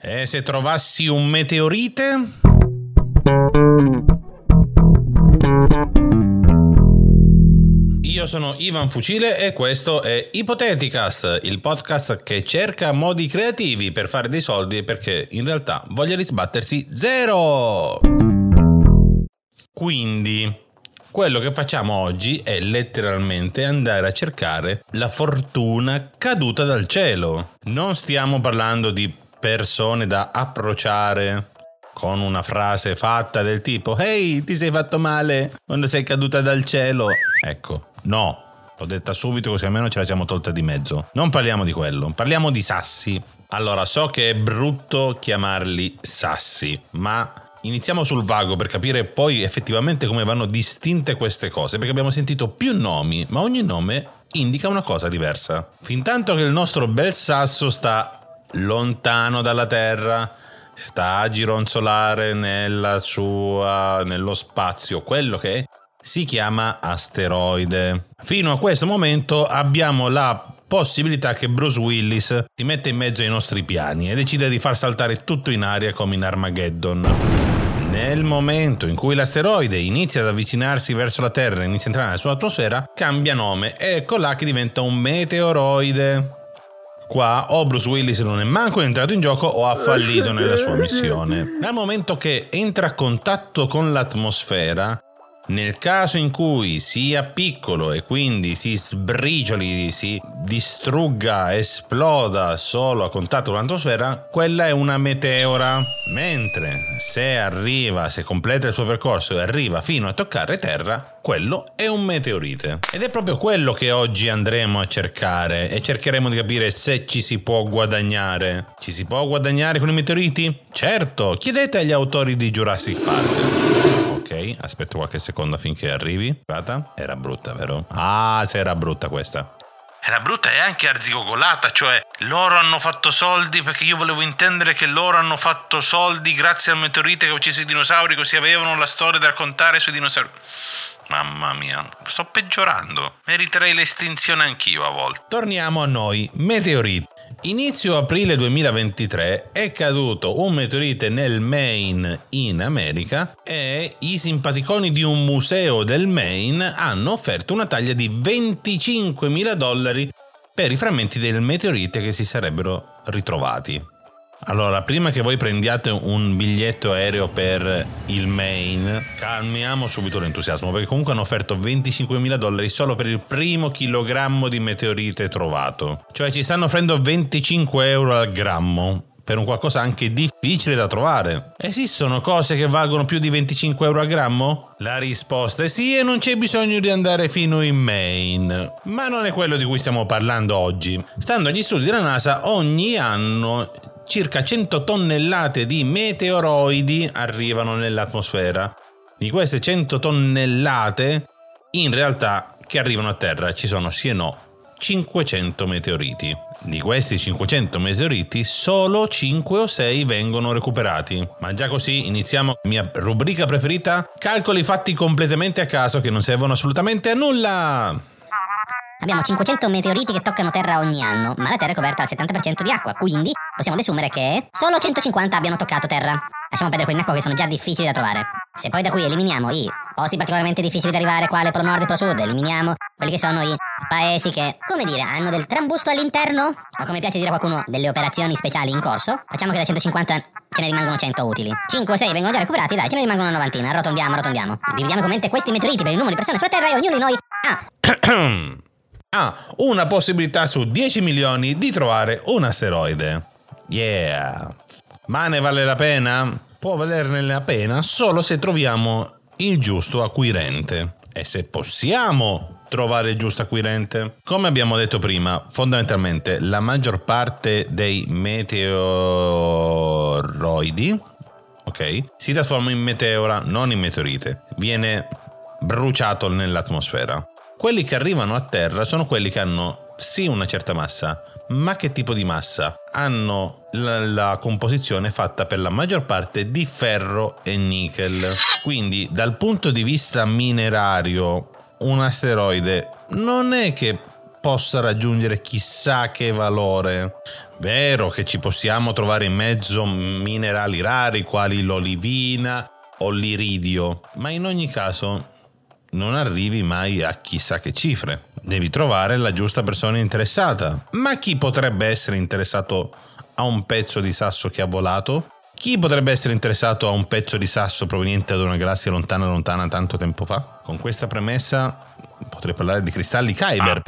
E se trovassi un meteorite? Io sono Ivan Fucile e questo è Ipoteticast, il podcast che cerca modi creativi per fare dei soldi perché in realtà voglia risbattersi zero. Quindi, quello che facciamo oggi è letteralmente andare a cercare la fortuna caduta dal cielo. Non stiamo parlando di persone da approcciare con una frase fatta del tipo Ehi, ti sei fatto male quando sei caduta dal cielo. Ecco, no. L'ho detta subito così almeno ce la siamo tolta di mezzo. Non parliamo di quello, parliamo di sassi. Allora, so che è brutto chiamarli sassi, ma iniziamo sul vago per capire poi effettivamente come vanno distinte queste cose, perché abbiamo sentito più nomi, ma ogni nome indica una cosa diversa. Fintanto che il nostro bel sasso sta lontano dalla Terra, sta a gironzolare nella sua, nello spazio, quello che si chiama asteroide. Fino a questo momento abbiamo la possibilità che Bruce Willis si metta in mezzo ai nostri piani e decida di far saltare tutto in aria come in Armageddon. Nel momento in cui l'asteroide inizia ad avvicinarsi verso la Terra e inizia a entrare nella sua atmosfera, cambia nome e ecco là che diventa un meteoroide. Qua o Bruce Willis non è manco entrato in gioco o ha fallito nella sua missione. Dal momento che entra a contatto con l'atmosfera, nel caso in cui sia piccolo e quindi si sbricioli, si distrugga, esploda solo a contatto con l'atmosfera, quella è una meteora. Mentre se arriva, se completa il suo percorso e arriva fino a toccare terra, quello è un meteorite. Ed è proprio quello che oggi andremo a cercare e cercheremo di capire se ci si può guadagnare. Ci si può guadagnare con i meteoriti? Certo, chiedete agli autori di Jurassic Park. Ok, aspetto qualche secondo finché arrivi. Guarda, era brutta, vero? Ah, se era brutta questa. Era brutta e anche arzigogolata, cioè loro hanno fatto soldi perché io volevo intendere che loro hanno fatto soldi grazie al meteorite che ha ucciso i dinosauri, così avevano la storia da raccontare sui dinosauri. Mamma mia, sto peggiorando. Meriterei l'estinzione anch'io a volte. Torniamo a noi, meteoriti. Inizio aprile 2023 è caduto un meteorite nel Maine in America e i simpaticoni di un museo del Maine hanno offerto una taglia di 25.000 dollari per i frammenti del meteorite che si sarebbero ritrovati. Allora, prima che voi prendiate un biglietto aereo per il Maine, calmiamo subito l'entusiasmo, perché comunque hanno offerto 25.000 dollari solo per il primo chilogrammo di meteorite trovato. Cioè ci stanno offrendo 25 euro al grammo, per un qualcosa anche difficile da trovare. Esistono cose che valgono più di 25 euro al grammo? La risposta è sì e non c'è bisogno di andare fino in Maine. Ma non è quello di cui stiamo parlando oggi. Stando agli studi della NASA, ogni anno circa 100 tonnellate di meteoroidi arrivano nell'atmosfera. Di queste 100 tonnellate, in realtà, che arrivano a terra ci sono sì e no 500 meteoriti. Di questi 500 meteoriti solo 5 o 6 vengono recuperati. Ma già così iniziamo mia rubrica preferita, calcoli fatti completamente a caso che non servono assolutamente a nulla. Abbiamo 500 meteoriti che toccano Terra ogni anno, ma la Terra è coperta al 70% di acqua, quindi possiamo desumere che solo 150 abbiano toccato Terra. Lasciamo perdere quelli in acqua che sono già difficili da trovare. Se poi da qui eliminiamo i posti particolarmente difficili da arrivare, quale Polo Nord e Polo Sud, eliminiamo quelli che sono i paesi che, come dire, hanno del trambusto all'interno, o come piace dire a qualcuno, delle operazioni speciali in corso, facciamo che da 150 ce ne rimangono 100 utili. 5 o 6 vengono già recuperati, dai, ce ne rimangono una novantina, arrotondiamo, arrotondiamo. Dividiamo commente questi meteoriti per il numero di persone sulla Terra e ognuno di noi ha ha una possibilità su 10 milioni di trovare un asteroide. Yeah! Ma ne vale la pena? Può valerne la pena solo se troviamo il giusto acquirente. E se possiamo trovare il giusto acquirente? Come abbiamo detto prima, fondamentalmente la maggior parte dei meteoroidi, ok, si trasforma in meteora, non in meteorite. Viene bruciato nell'atmosfera. Quelli che arrivano a terra sono quelli che hanno sì una certa massa, ma che tipo di massa? Hanno la, la, composizione fatta per la maggior parte di ferro e nickel. Quindi dal punto di vista minerario un asteroide non è che possa raggiungere chissà che valore. Vero che ci possiamo trovare in mezzo minerali rari quali l'olivina o l'iridio, ma in ogni caso non arrivi mai a chissà che cifre. Devi trovare la giusta persona interessata. Ma chi potrebbe essere interessato a un pezzo di sasso che ha volato? Chi potrebbe essere interessato a un pezzo di sasso proveniente da una galassia lontana lontana tanto tempo fa? Con questa premessa potrei parlare di cristalli Kyber.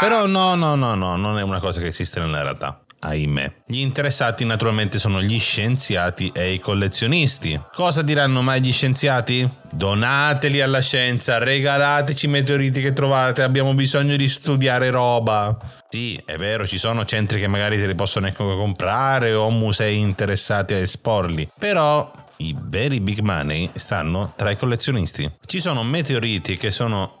Però no, no, no, no, non è una cosa che esiste nella realtà ahimè. Gli interessati naturalmente sono gli scienziati e i collezionisti. Cosa diranno mai gli scienziati? Donateli alla scienza, regalateci i meteoriti che trovate, abbiamo bisogno di studiare roba. Sì, è vero, ci sono centri che magari te li possono ecco comprare o musei interessati a esporli, però i veri big money stanno tra i collezionisti. Ci sono meteoriti che sono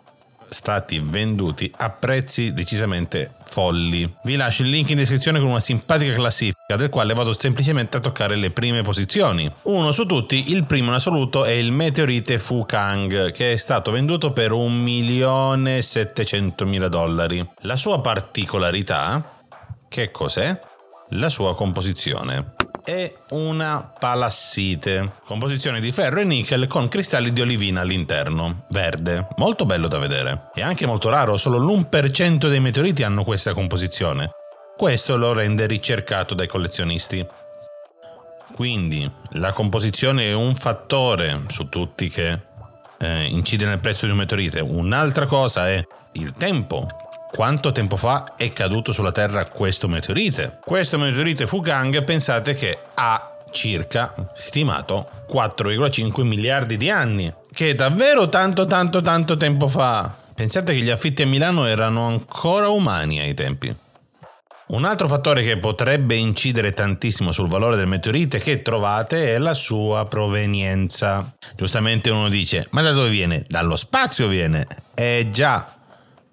stati venduti a prezzi decisamente folli. Vi lascio il link in descrizione con una simpatica classifica del quale vado semplicemente a toccare le prime posizioni. Uno su tutti, il primo in assoluto è il meteorite Fukang che è stato venduto per 1.700.000 dollari. La sua particolarità, che cos'è? La sua composizione è una palassite, composizione di ferro e nickel con cristalli di olivina all'interno, verde, molto bello da vedere. È anche molto raro, solo l'1% dei meteoriti hanno questa composizione. Questo lo rende ricercato dai collezionisti. Quindi la composizione è un fattore su tutti che eh, incide nel prezzo di un meteorite. Un'altra cosa è il tempo quanto tempo fa è caduto sulla Terra questo meteorite? Questo meteorite Fukang pensate che ha circa stimato 4,5 miliardi di anni, che è davvero tanto tanto tanto tempo fa. Pensate che gli affitti a Milano erano ancora umani ai tempi. Un altro fattore che potrebbe incidere tantissimo sul valore del meteorite che trovate è la sua provenienza. Giustamente uno dice, ma da dove viene? Dallo spazio viene. Eh già,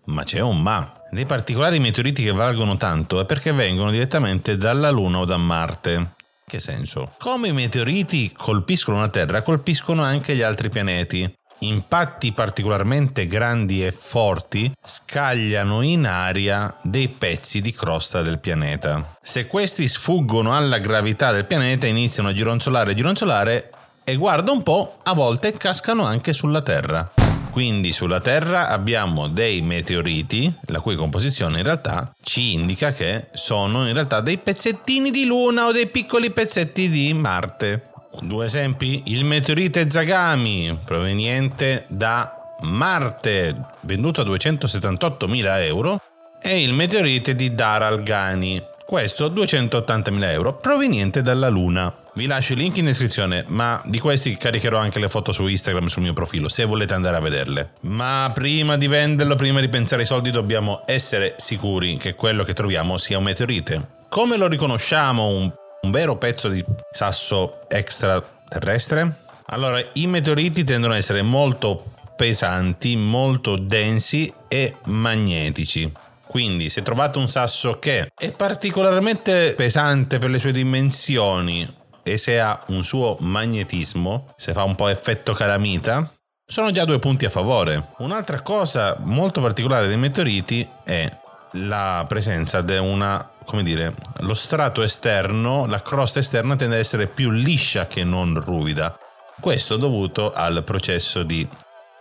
ma c'è un ma. Dei particolari meteoriti che valgono tanto è perché vengono direttamente dalla Luna o da Marte. Che senso? Come i meteoriti colpiscono la Terra, colpiscono anche gli altri pianeti. Impatti particolarmente grandi e forti scagliano in aria dei pezzi di crosta del pianeta. Se questi sfuggono alla gravità del pianeta iniziano a gironzolare e gironzolare e guarda un po', a volte cascano anche sulla Terra. Quindi sulla Terra abbiamo dei meteoriti, la cui composizione in realtà ci indica che sono in realtà dei pezzettini di Luna o dei piccoli pezzetti di Marte. Due esempi, il meteorite Zagami, proveniente da Marte, venduto a 278.000 euro, e il meteorite di Daralgani, questo 280.000 euro, proveniente dalla Luna. Vi lascio il link in descrizione, ma di questi caricherò anche le foto su Instagram sul mio profilo, se volete andare a vederle. Ma prima di venderlo, prima di pensare ai soldi, dobbiamo essere sicuri che quello che troviamo sia un meteorite. Come lo riconosciamo un, un vero pezzo di sasso extraterrestre? Allora, i meteoriti tendono ad essere molto pesanti, molto densi e magnetici. Quindi se trovate un sasso che è particolarmente pesante per le sue dimensioni e se ha un suo magnetismo, se fa un po' effetto calamita, sono già due punti a favore. Un'altra cosa molto particolare dei meteoriti è la presenza di una, come dire, lo strato esterno, la crosta esterna tende ad essere più liscia che non ruvida. Questo dovuto al processo di,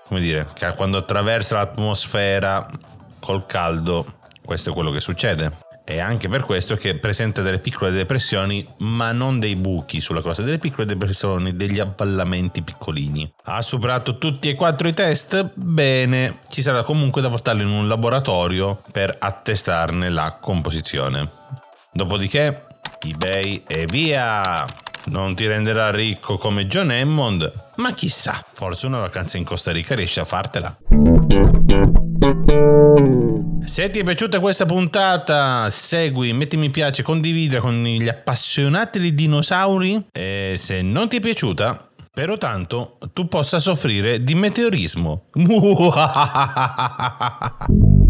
come dire, che quando attraversa l'atmosfera col caldo, questo è quello che succede. È anche per questo che presenta delle piccole depressioni, ma non dei buchi sulla crosta, delle piccole depressioni, degli avvallamenti piccolini. Ha superato tutti e quattro i test? Bene, ci sarà comunque da portarlo in un laboratorio per attestarne la composizione. Dopodiché, eBay e via! Non ti renderà ricco come John Hammond, ma chissà, forse una vacanza in Costa Rica riesce a fartela. Se ti è piaciuta questa puntata, segui, metti mi piace, condividi con gli appassionati di dinosauri. E se non ti è piaciuta, però tanto tu possa soffrire di meteorismo.